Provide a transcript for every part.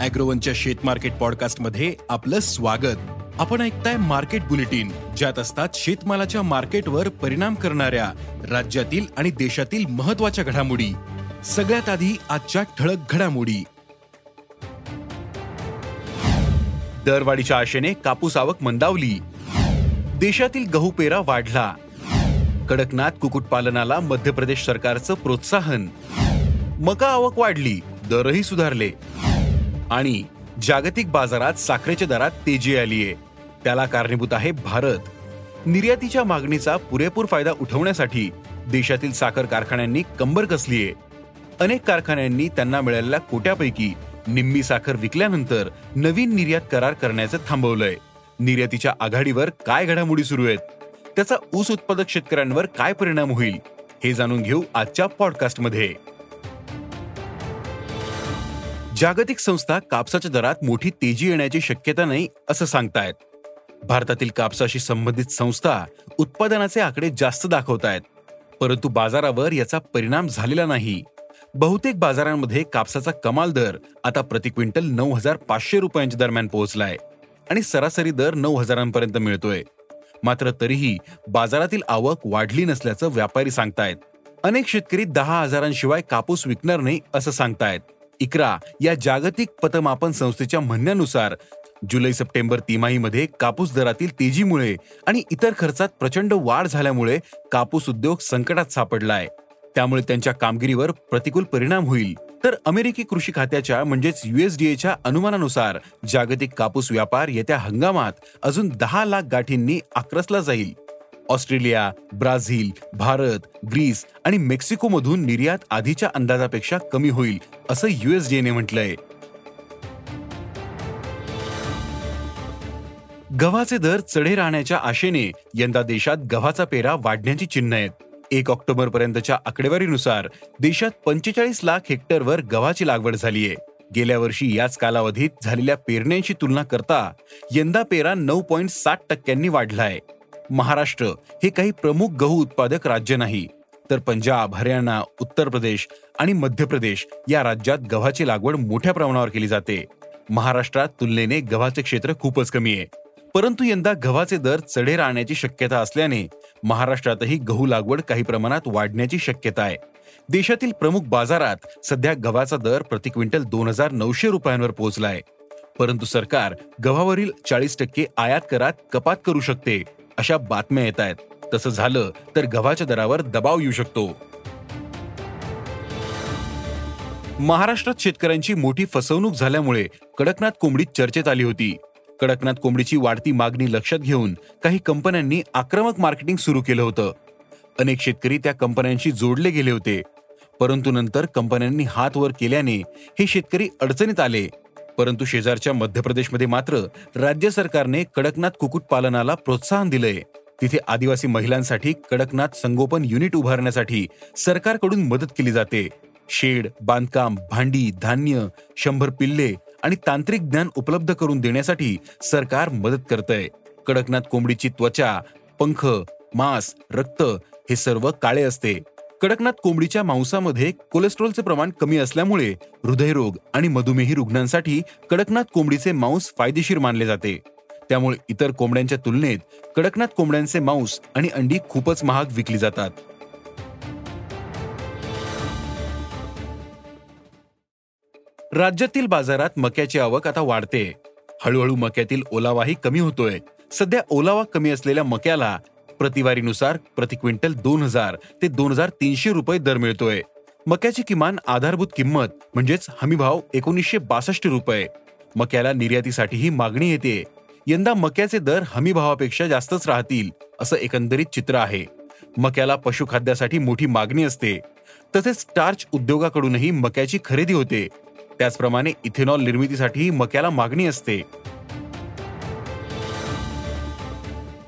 अॅग्रोवनच्या शेत मार्केट पॉडकास्टमध्ये आपलं स्वागत. आपण ऐकताय मार्केट बुलेटिन ज्यात असतात शेतमालाच्या मार्केटवर परिणाम करणाऱ्या राज्यातील आणि देशातील महत्त्वाच्या घडामोडी. सगळ्यात आधी आजच्या ठळक घडामोडी. दरवाढीच्या आशेने कापूस आवक मंदावली. देशातील गहू पेरा वाढला. कडकनाथ कुक्कुटपालनाला मध्य प्रदेश सरकारचं प्रोत्साहन. मका आवक वाढली दरही सुधारले. आणि जागतिक बाजारात साखरेच्या दरात तेजी आलीये. त्याला कारणीभूत आहे भारत. निर्यातीच्या मागणीचा पुरेपूर फायदा उठवण्यासाठी देशातील साखर कारखान्यांनी कंबर कसलीये. अनेक कारखान्यांनी त्यांना मिळालेल्या कोट्यापैकी निम्मी साखर विकल्यानंतर नवीन निर्यात करार करण्याचं थांबवलंय. निर्यातीच्या आघाडीवर काय घडामोडी सुरू आहेत? त्याचा ऊस उत्पादक शेतकऱ्यांवर काय परिणाम होईल? हे जाणून घेऊ आजच्या पॉडकास्टमध्ये जागतिक संस्था कापसाच्या दरात मोठी तेजी येण्याची शक्यता नाही असं सांगतायत. भारतातील कापसाशी संबंधित संस्था उत्पादनाचे आकडे जास्त दाखवतायत. परंतु बाजारावर याचा परिणाम झालेला नाही. बहुतेक बाजारांमध्ये कापसाचा कमाल दर आता प्रति क्विंटल नऊ हजार पाचशे रुपयांच्या दरम्यान पोहोचलाय आणि सरासरी दर नऊ हजारांपर्यंत मिळतोय. मात्र तरीही बाजारातील आवक वाढली नसल्याचं व्यापारी सांगतायत. अनेक शेतकरी दहा हजारांशिवाय कापूस विकणार नाही असं सांगतायत. इकरा या जागतिक पतमापन संस्थेच्या म्हणण्यानुसार जुलै सप्टेंबर तिमाहीमध्ये कापूस दरातील तेजीमुळे आणि इतर खर्चात प्रचंड वाढ झाल्यामुळे कापूस उद्योग संकटात सापडलाय. त्यामुळे त्यांच्या कामगिरीवर प्रतिकूल परिणाम होईल. तर अमेरिकी कृषी खात्याच्या म्हणजेच युएसडीएच्या अनुमानानुसार जागतिक कापूस व्यापार येत्या हंगामात अजून दहा लाख गाठींनी आक्रसला जाईल. ऑस्ट्रेलिया ब्राझील भारत ग्रीस आणि मेक्सिकोमधून निर्यात आधीच्या अंदाजापेक्षा कमी होईल असं युएसडीएने म्हटलंय. गव्हाचे दर चढे राहण्याच्या आशेने यंदा देशात गव्हाचा पेरा वाढण्याची चिन्ह आहेत. एक ऑक्टोबर पर्यंतच्या आकडेवारीनुसार देशात पंचेचाळीस लाख हेक्टरवर गव्हाची लागवड झालीय गेल्या वर्षी याच कालावधीत झालेल्या पेरण्यांची तुलना करता यंदा पेरा नऊ पॉईंट सात टक्क्यांनी वाढलाय महाराष्ट्र हे काही प्रमुख गहू उत्पादक राज्य नाही तर पंजाब हरियाणा उत्तर प्रदेश आणि मध्य प्रदेश या राज्यात गव्हाची लागवड मोठ्या प्रमाणावर केली जाते. महाराष्ट्रात तुलनेने गव्हाचे क्षेत्र खूपच कमी आहे. परंतु यंदा गव्हाचे दर चढे राहण्याची शक्यता असल्याने महाराष्ट्रातही गहू लागवड काही प्रमाणात वाढण्याची शक्यता आहे. देशातील प्रमुख बाजारात सध्या गव्हाचा दर प्रति क्विंटल दोन हजार नऊशे रुपयांवर पोहोचलाय. परंतु सरकार गव्हावरील चाळीस टक्के आयात करात कपात करू शकते. अशा बातम्या येत आहेत. तसं झालं तर गव्हाच्या दरावर दबाव येऊ शकतो. महाराष्ट्रात शेतकऱ्यांची मोठी फसवणूक झाल्यामुळे कडकनाथ कोंबडी चर्चेत आली होती. कडकनाथ कोंबडीची वाढती मागणी लक्षात घेऊन काही कंपन्यांनी आक्रमक मार्केटिंग सुरू केलं होतं. अनेक शेतकरी त्या कंपन्यांशी जोडले गेले होते. परंतु नंतर कंपन्यांनी हात वर केल्याने हे शेतकरी अडचणीत आले. परंतु शेजारच्या मध्य प्रदेशमध्ये मात्र राज्य सरकारने कडकनाथ कुक्कुटपालनाला प्रोत्साहन दिलंय. तिथे आदिवासी महिलांसाठी कडकनाथ संगोपन युनिट उभारण्यासाठी सरकारकडून मदत केली जाते. शेड बांधकाम भांडी धान्य शंभर पिल्ले आणि तांत्रिक ज्ञान उपलब्ध करून देण्यासाठी सरकार मदत करतय. कडकनाथ कोंबडीची त्वचा पंख मांस रक्त हे सर्व काळे असते. कडकनाथ कोंबडीच्या मांसामध्ये कोलेस्ट्रॉलचे प्रमाण कमी असल्यामुळे हृदयरोग आणि मधुमेही रुग्णांसाठी कडकनाथ कोंबडीचे मांस फायदेशीर मानले जाते. त्यामुळे इतर कोंबड्यांच्या तुलनेत कडकनाथ कोंबड्यांचे मांस आणि अंडी खूपच महाग विकली जातात. राज्यातील बाजारात मक्याची आवक आता वाढते. हळूहळू मक्यातील ओलावाही कमी होतोय. सध्या ओलावा कमी असलेल्या मक्याला प्रतिवारीनुसार प्रति क्विंटल दोन हजार ते दोन हजार तीनशे रुपये दर मिळतोय. मक्याची किमान आधारभूत किंमत म्हणजेच हमीभाव एकोणीसशे बासष्ट रुपये. मक्याला निर्यातीसाठीही मागणी येते. यंदा मक्याचे दर हमी भावापेक्षा जास्तच राहतील असं एकंदरीत चित्र आहे. मक्याला पशुखाद्यासाठी मोठी मागणी असते. तसेच स्टार्च उद्योगाकडूनही मक्याची खरेदी होते. त्याचप्रमाणे इथेनॉल निर्मितीसाठी मक्याला मागणी असते.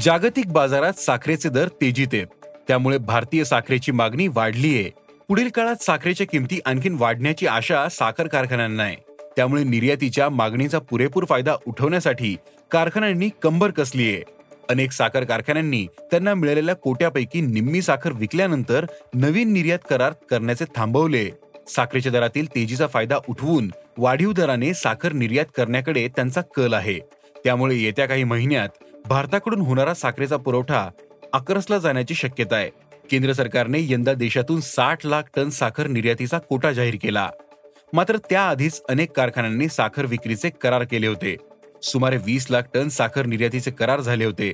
जागतिक बाजारात साखरेचे दर तेजीत आहेत. त्यामुळे भारतीय साखरेची मागणी वाढलीये पुढील काळात साखरेच्या किमती आणखीन वाढण्याची आशा साखर कारखान्यांना आहे. त्यामुळे निर्यातीच्या मागणीचा पुरेपूर फायदा उठवण्यासाठी कारखान्यांनी कंबर कसलीये अनेक साखर कारखान्यांनी त्यांना मिळालेल्या कोट्यापैकी निम्मी साखर विकल्यानंतर नवीन निर्यात करार करण्याचे थांबवले. साखरेच्या दरातील तेजीचा फायदा उठवून वाढीव दराने साखर निर्यात करण्याकडे त्यांचा कल आहे. त्यामुळे येत्या काही महिन्यात भारताकडून होणारा साखरेचा पुरवठा अक्रसला जाण्याची शक्यता आहे. केंद्र सरकारने यंदा देशातून साठ लाख टन साखर निर्यातीचा कोटा जाहीर केला. मात्र त्याआधीच अनेक कारखान्यांनी साखर विक्रीचे करार केले होते. सुमारे वीस लाख टन साखर निर्यातीचे करार झाले होते.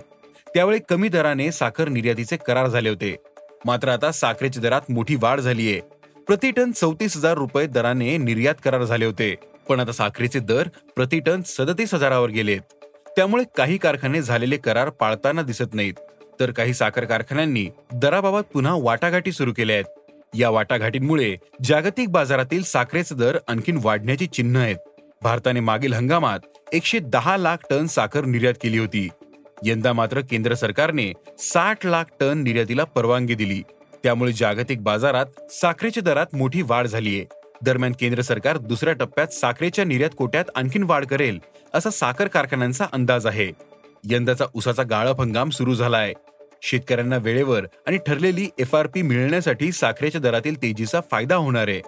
त्यावेळी कमी दराने साखर निर्यातीचे करार झाले होते. मात्र आता साखरेच्या दरात मोठी वाढ झालीये. प्रति टन चौतीस हजार रुपये दराने निर्यात करार झाले होते. पण आता साखरेचे दर प्रति टन सदतीस हजारावर गेलेत. त्यामुळे काही कारखाने झालेले करार पाळताना दिसत नाहीत. तर काही साखर कारखान्यांनी दराबाबत पुन्हा वाटाघाटी सुरू केल्या आहेत. या वाटाघाटींमुळे जागतिक बाजारातील साखरेचे दर आणखीन वाढण्याची चिन्ह आहेत. भारताने मागील हंगामात एकशे दहा लाख टन साखर निर्यात केली होती. यंदा मात्र केंद्र सरकारने साठ लाख टन निर्यातीला परवानगी दिली. त्यामुळे जागतिक बाजारात साखरेच्या दरात मोठी वाढ झालीये. दरम्यान केंद्र सरकार दुसऱ्या टप्प्यात साखरेच्या निर्यात कोट्यात आणखीन वाढ करेल असा साखर कारखान्यांचा अंदाज आहे. यंदाचा उसाचा गाळप हंगाम सुरू झालाय. शेतकऱ्यांना वेळेवर आणि ठरलेली एफ आर पी मिळण्यासाठी साखरेच्या दरातील तेजीचा फायदा होणार आहे.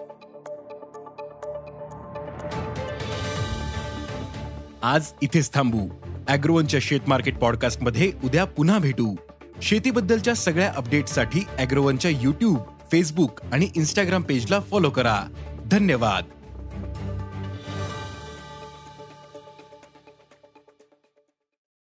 आज इथेच थांबू. अॅग्रोवनच्या शेत मार्केट पॉडकास्टमध्ये उद्या पुन्हा भेटू. शेतीबद्दलच्या सगळ्या अपडेटसाठी अॅग्रोवनच्या युट्यूब फेसबुक आणि इन्स्टाग्राम पेजला फॉलो करा. धन्यवाद.